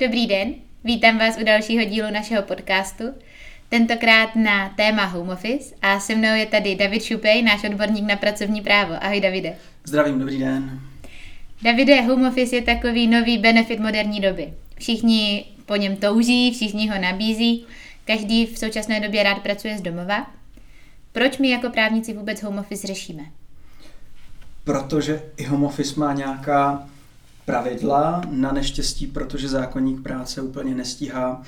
Dobrý den, vítám vás u dalšího dílu našeho podcastu. Tentokrát na téma home office a se mnou je tady David Šupej, náš odborník na pracovní právo. Ahoj Davide. Zdravím, dobrý den. Davide, home office je takový nový benefit moderní doby. Všichni po něm touží, všichni ho nabízí, každý v současné době rád pracuje z domova. Proč my jako právníci vůbec home office řešíme? Protože i home office má nějaká pravidla na neštěstí, protože zákonník práce úplně nestíhá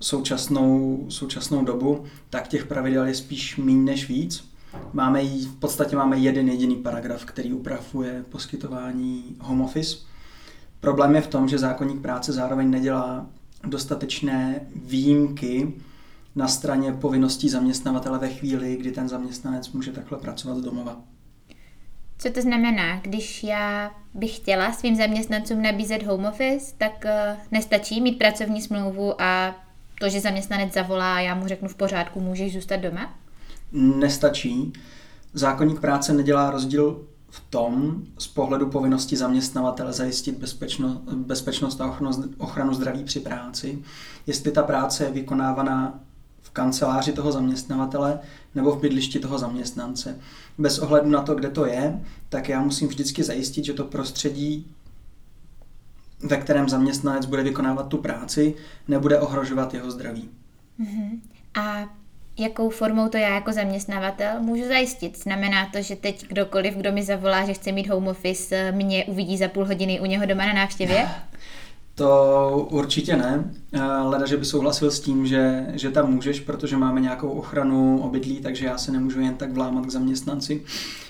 současnou, současnou dobu, tak těch pravidel je spíš méně než víc. Máme jí, v podstatě máme jeden jediný paragraf, který upravuje poskytování home office. Problém je v tom, že zákonník práce zároveň nedělá dostatečné výjimky na straně povinností zaměstnavatele ve chvíli, kdy ten zaměstnanec může takhle pracovat z domova. Co to znamená? Když já bych chtěla svým zaměstnancům nabízet home office, tak uh, nestačí mít pracovní smlouvu a to, že zaměstnanec zavolá a já mu řeknu v pořádku, můžeš zůstat doma? Nestačí. Zákonník práce nedělá rozdíl v tom, z pohledu povinnosti zaměstnavatele zajistit bezpečno, bezpečnost a ochranu, zdraví při práci, jestli ta práce je vykonávaná kanceláři toho zaměstnavatele nebo v bydlišti toho zaměstnance. Bez ohledu na to, kde to je, tak já musím vždycky zajistit, že to prostředí, ve kterém zaměstnanec bude vykonávat tu práci, nebude ohrožovat jeho zdraví. Uh-huh. A jakou formou to já jako zaměstnavatel můžu zajistit. Znamená to, že teď kdokoliv, kdo mi zavolá, že chce mít home office, mě uvidí za půl hodiny u něho doma na návštěvě? To určitě ne. Leda, že by souhlasil s tím, že, že tam můžeš, protože máme nějakou ochranu obydlí, takže já se nemůžu jen tak vlámat k zaměstnanci,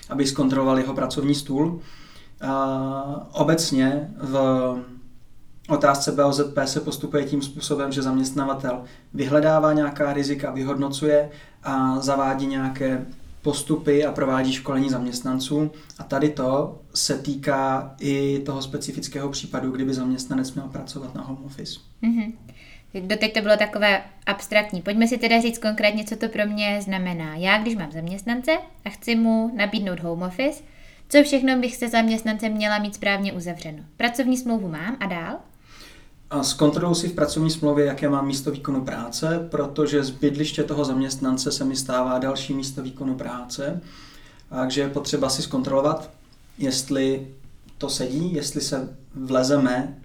aby zkontroloval jeho pracovní stůl. A obecně v otázce BOZP se postupuje tím způsobem, že zaměstnavatel vyhledává nějaká rizika, vyhodnocuje a zavádí nějaké postupy a provádí školení zaměstnanců. A tady to se týká i toho specifického případu, kdyby zaměstnanec měl pracovat na home office. Mm-hmm. Doteď to bylo takové abstraktní. Pojďme si teda říct konkrétně, co to pro mě znamená. Já, když mám zaměstnance a chci mu nabídnout home office, co všechno bych se zaměstnancem měla mít správně uzavřeno. Pracovní smlouvu mám a dál? A zkontroluji si v pracovní smlouvě, jaké mám místo výkonu práce, protože z bydliště toho zaměstnance se mi stává další místo výkonu práce. Takže je potřeba si zkontrolovat, jestli to sedí, jestli se vlezeme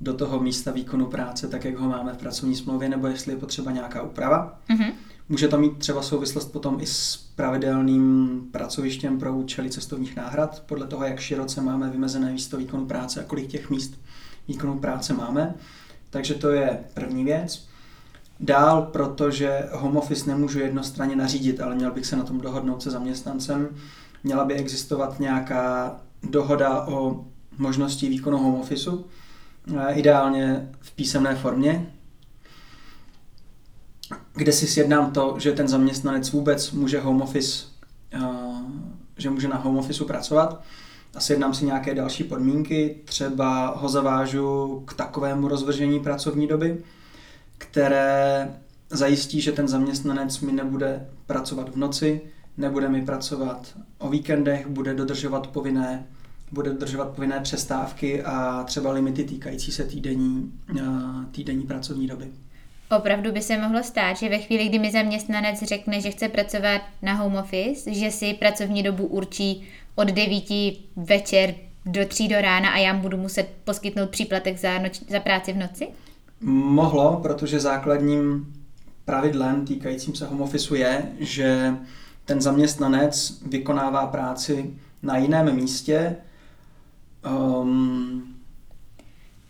do toho místa výkonu práce, tak jak ho máme v pracovní smlouvě, nebo jestli je potřeba nějaká úprava. Mm-hmm. Může to mít třeba souvislost potom i s pravidelným pracovištěm pro účely cestovních náhrad, podle toho, jak široce máme vymezené místo výkonu práce a kolik těch míst výkonu práce máme. Takže to je první věc. Dál, protože home office nemůžu jednostranně nařídit, ale měl bych se na tom dohodnout se zaměstnancem, měla by existovat nějaká dohoda o možnosti výkonu home office, ideálně v písemné formě, kde si sjednám to, že ten zaměstnanec vůbec může home office, že může na home office pracovat a sjednám si nějaké další podmínky, třeba ho zavážu k takovému rozvržení pracovní doby, které zajistí, že ten zaměstnanec mi nebude pracovat v noci, nebude mi pracovat o víkendech, bude dodržovat povinné, bude dodržovat povinné přestávky a třeba limity týkající se týdenní, týdenní pracovní doby. Opravdu by se mohlo stát, že ve chvíli, kdy mi zaměstnanec řekne, že chce pracovat na home office, že si pracovní dobu určí od 9 večer do 3 do rána a já budu muset poskytnout příplatek za, noč, za práci v noci? Mohlo, protože základním pravidlem týkajícím se home office je, že ten zaměstnanec vykonává práci na jiném místě. Um,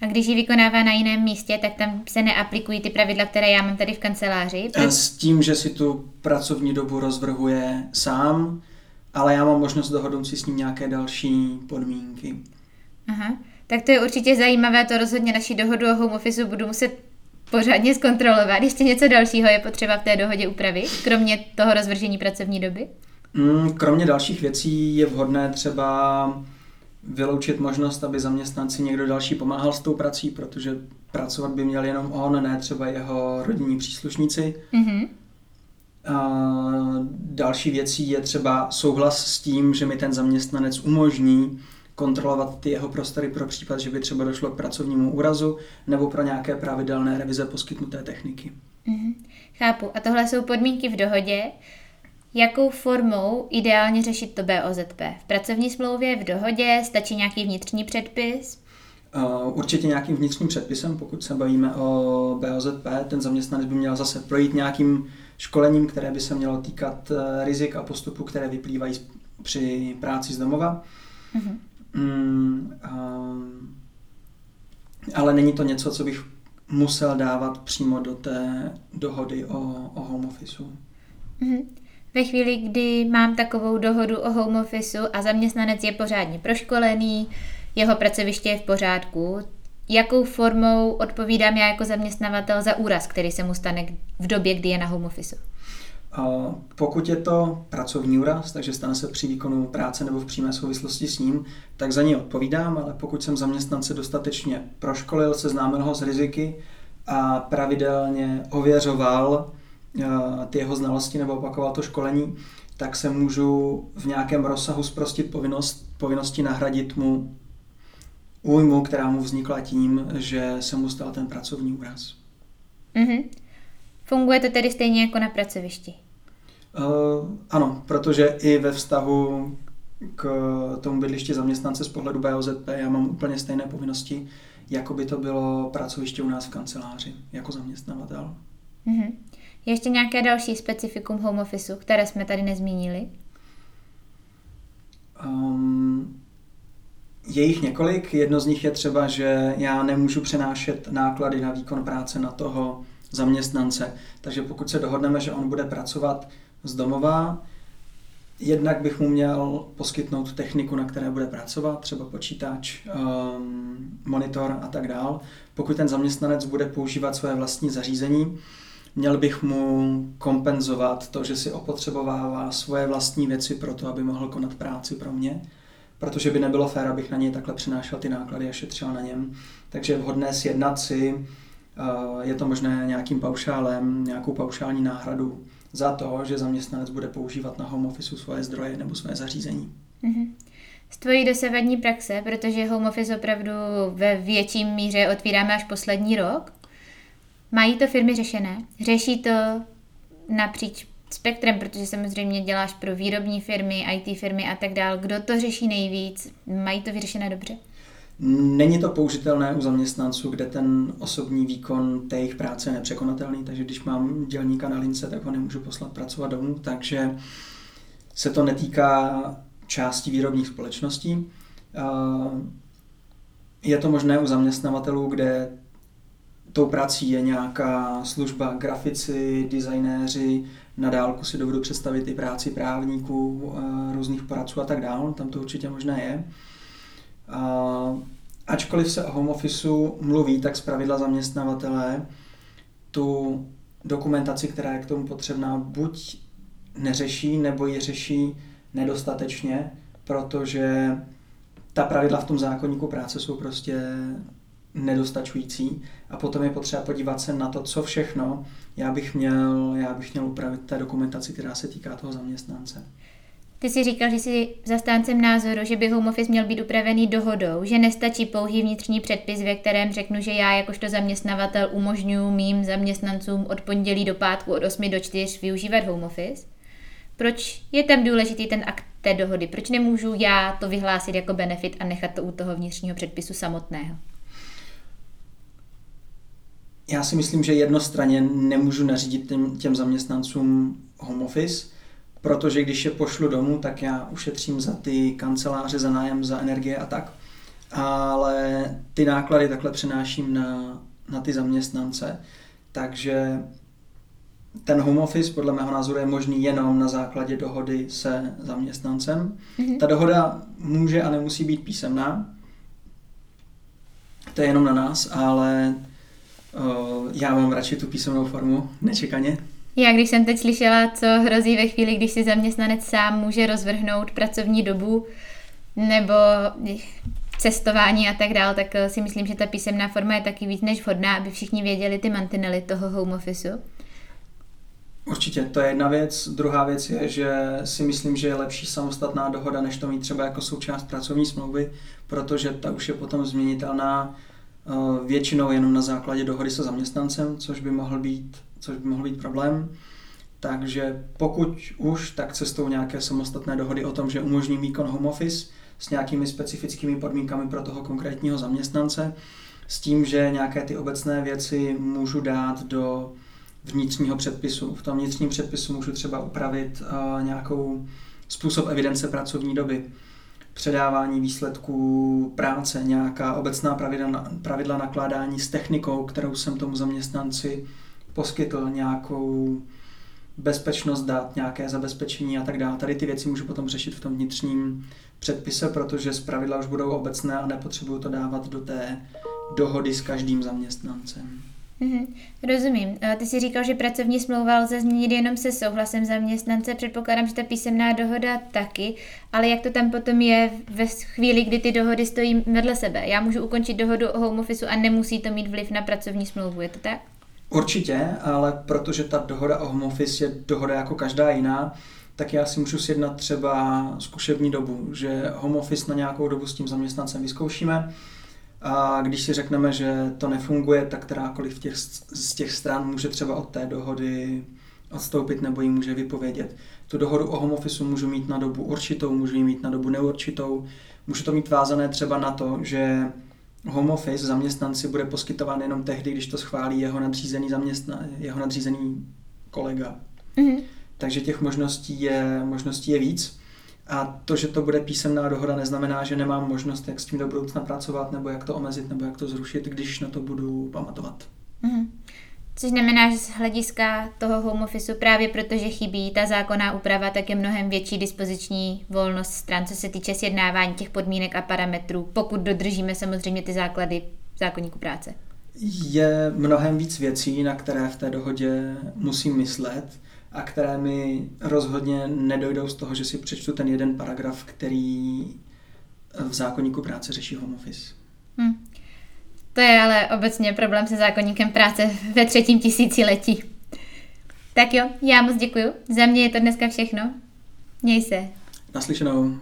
a když ji vykonává na jiném místě, tak tam se neaplikují ty pravidla, které já mám tady v kanceláři? S tím, že si tu pracovní dobu rozvrhuje sám, ale já mám možnost dohodnout si s ním nějaké další podmínky. Aha, tak to je určitě zajímavé, to rozhodně naši dohodu o home office budu muset pořádně zkontrolovat. Ještě něco dalšího je potřeba v té dohodě upravit, kromě toho rozvržení pracovní doby? Mm, kromě dalších věcí je vhodné třeba vyloučit možnost, aby zaměstnanci někdo další pomáhal s tou prací, protože pracovat by měl jenom on, ne třeba jeho rodinní příslušníci. Mm-hmm. Další věcí je třeba souhlas s tím, že mi ten zaměstnanec umožní kontrolovat ty jeho prostory pro případ, že by třeba došlo k pracovnímu úrazu nebo pro nějaké pravidelné revize poskytnuté techniky. Mm-hmm. Chápu. A tohle jsou podmínky v dohodě. Jakou formou ideálně řešit to BOZP? V pracovní smlouvě, v dohodě, stačí nějaký vnitřní předpis? Určitě nějakým vnitřním předpisem, pokud se bavíme o BOZP, ten zaměstnanec by měl zase projít nějakým školením, které by se mělo týkat eh, rizik a postupů, které vyplývají při práci z domova. Mm-hmm. Mm, um, ale není to něco, co bych musel dávat přímo do té dohody o, o home officeu. Mm-hmm. Ve chvíli, kdy mám takovou dohodu o home officeu a zaměstnanec je pořádně proškolený, jeho pracoviště je v pořádku, jakou formou odpovídám já jako zaměstnavatel za úraz, který se mu stane v době, kdy je na home office? Pokud je to pracovní úraz, takže stane se při výkonu práce nebo v přímé souvislosti s ním, tak za něj odpovídám, ale pokud jsem zaměstnance dostatečně proškolil, seznámil ho s riziky a pravidelně ověřoval ty jeho znalosti nebo opakoval to školení, tak se můžu v nějakém rozsahu zprostit povinnost, povinnosti nahradit mu újmu, která mu vznikla tím, že se mu stal ten pracovní úraz. Mm-hmm. Funguje to tedy stejně jako na pracovišti? Uh, ano, protože i ve vztahu k tomu bydlišti zaměstnance z pohledu BOZP já mám úplně stejné povinnosti, jako by to bylo pracoviště u nás v kanceláři, jako zaměstnavatel. Mm-hmm. Je ještě nějaké další specifikum home officeu, které jsme tady nezmínili? Um, je jich několik. Jedno z nich je třeba, že já nemůžu přenášet náklady na výkon práce na toho zaměstnance. Takže pokud se dohodneme, že on bude pracovat z domova, jednak bych mu měl poskytnout techniku, na které bude pracovat, třeba počítač, um, monitor a tak dál. Pokud ten zaměstnanec bude používat své vlastní zařízení, měl bych mu kompenzovat to, že si opotřebovává svoje vlastní věci pro to, aby mohl konat práci pro mě protože by nebylo fér, abych na něj takhle přinášel ty náklady a šetřil na něm. Takže je vhodné sjednat si, je to možné nějakým paušálem, nějakou paušální náhradu za to, že zaměstnanec bude používat na home office svoje zdroje nebo své zařízení. Mm-hmm. Z tvojí dosavadní praxe, protože home office opravdu ve větším míře otvíráme až poslední rok, mají to firmy řešené? Řeší to napříč spektrem, protože samozřejmě děláš pro výrobní firmy, IT firmy a tak dál. Kdo to řeší nejvíc? Mají to vyřešené dobře? Není to použitelné u zaměstnanců, kde ten osobní výkon té jejich práce je nepřekonatelný, takže když mám dělníka na lince, tak ho nemůžu poslat pracovat domů, takže se to netýká části výrobních společností. Je to možné u zaměstnavatelů, kde tou prací je nějaká služba grafici, designéři, na dálku si dovedu představit i práci právníků, eh, různých poradců a tak dále, tam to určitě možné je. Ačkoliv se o home officeu mluví, tak zpravidla zaměstnavatelé tu dokumentaci, která je k tomu potřebná, buď neřeší, nebo ji řeší nedostatečně, protože ta pravidla v tom zákonníku práce jsou prostě nedostačující a potom je potřeba podívat se na to, co všechno já bych měl, já bych měl upravit té dokumentaci, která se týká toho zaměstnance. Ty jsi říkal, že jsi zastáncem názoru, že by home office měl být upravený dohodou, že nestačí pouhý vnitřní předpis, ve kterém řeknu, že já jakožto zaměstnavatel umožňuji mým zaměstnancům od pondělí do pátku od 8 do 4 využívat home office. Proč je tam důležitý ten akt té dohody? Proč nemůžu já to vyhlásit jako benefit a nechat to u toho vnitřního předpisu samotného? Já si myslím, že jednostranně nemůžu nařídit těm, těm zaměstnancům home office, protože když je pošlu domů, tak já ušetřím za ty kanceláře, za nájem, za energie a tak. Ale ty náklady takhle přenáším na, na ty zaměstnance. Takže ten home office podle mého názoru je možný jenom na základě dohody se zaměstnancem. Mm-hmm. Ta dohoda může a nemusí být písemná, to je jenom na nás, ale já mám radši tu písemnou formu, nečekaně. Já když jsem teď slyšela, co hrozí ve chvíli, když si zaměstnanec sám může rozvrhnout pracovní dobu nebo cestování a tak dále, tak eh, si myslím, že ta písemná forma je taky víc než vhodná, aby všichni věděli ty mantinely toho home officeu. Určitě, to je jedna věc. Druhá věc je, že si myslím, že je lepší samostatná dohoda, než to mít třeba jako součást pracovní smlouvy, protože ta už je potom změnitelná eh, většinou jenom na základě dohody se zaměstnancem, což by mohl být, což by mohl být problém. Takže pokud už, tak cestou nějaké samostatné dohody o tom, že umožní výkon home office s nějakými specifickými podmínkami pro toho konkrétního zaměstnance, s tím, že nějaké ty obecné věci můžu dát do vnitřního předpisu. V tom vnitřním předpisu můžu třeba upravit uh, nějakou způsob evidence pracovní doby, předávání výsledků práce, nějaká obecná pravidla, pravidla nakládání s technikou, kterou jsem tomu zaměstnanci poskytl, nějakou bezpečnost dat, nějaké zabezpečení a tak dále. Tady ty věci můžu potom řešit v tom vnitřním předpise, protože z pravidla už budou obecné a nepotřebuju to dávat do té dohody s každým zaměstnancem. Mm-hmm, rozumím. Ty si říkal, že pracovní smlouva lze změnit jenom se souhlasem zaměstnance. Předpokládám, že ta písemná dohoda taky, ale jak to tam potom je ve chvíli, kdy ty dohody stojí vedle sebe? Já můžu ukončit dohodu o home office a nemusí to mít vliv na pracovní smlouvu, je to tak? Určitě, ale protože ta dohoda o home office je dohoda jako každá jiná, tak já si můžu sjednat třeba zkušební dobu, že home office na nějakou dobu s tím zaměstnancem vyzkoušíme a když si řekneme, že to nefunguje, tak kterákoliv těch, z těch stran může třeba od té dohody odstoupit nebo ji může vypovědět. Tu dohodu o home office můžu mít na dobu určitou, můžu ji mít na dobu neurčitou. Můžu to mít vázané třeba na to, že home office zaměstnanci bude poskytován jenom tehdy, když to schválí jeho nadřízený, zaměstna, jeho nadřízený kolega. Mm-hmm. Takže těch možností je, možností je víc. A to, že to bude písemná dohoda, neznamená, že nemám možnost, jak s tím do budoucna pracovat, nebo jak to omezit, nebo jak to zrušit, když na to budu pamatovat. Mm-hmm. Což znamená, že z hlediska toho home office právě protože chybí ta zákonná úprava, tak je mnohem větší dispoziční volnost stran, co se týče sjednávání těch podmínek a parametrů, pokud dodržíme samozřejmě ty základy zákonníku práce. Je mnohem víc věcí, na které v té dohodě musím myslet a které mi rozhodně nedojdou z toho, že si přečtu ten jeden paragraf, který v zákonníku práce řeší home office. Hmm. To je ale obecně problém se zákonníkem práce ve třetím tisíciletí. Tak jo, já moc děkuju. Za mě je to dneska všechno. Měj se. Naslyšenou.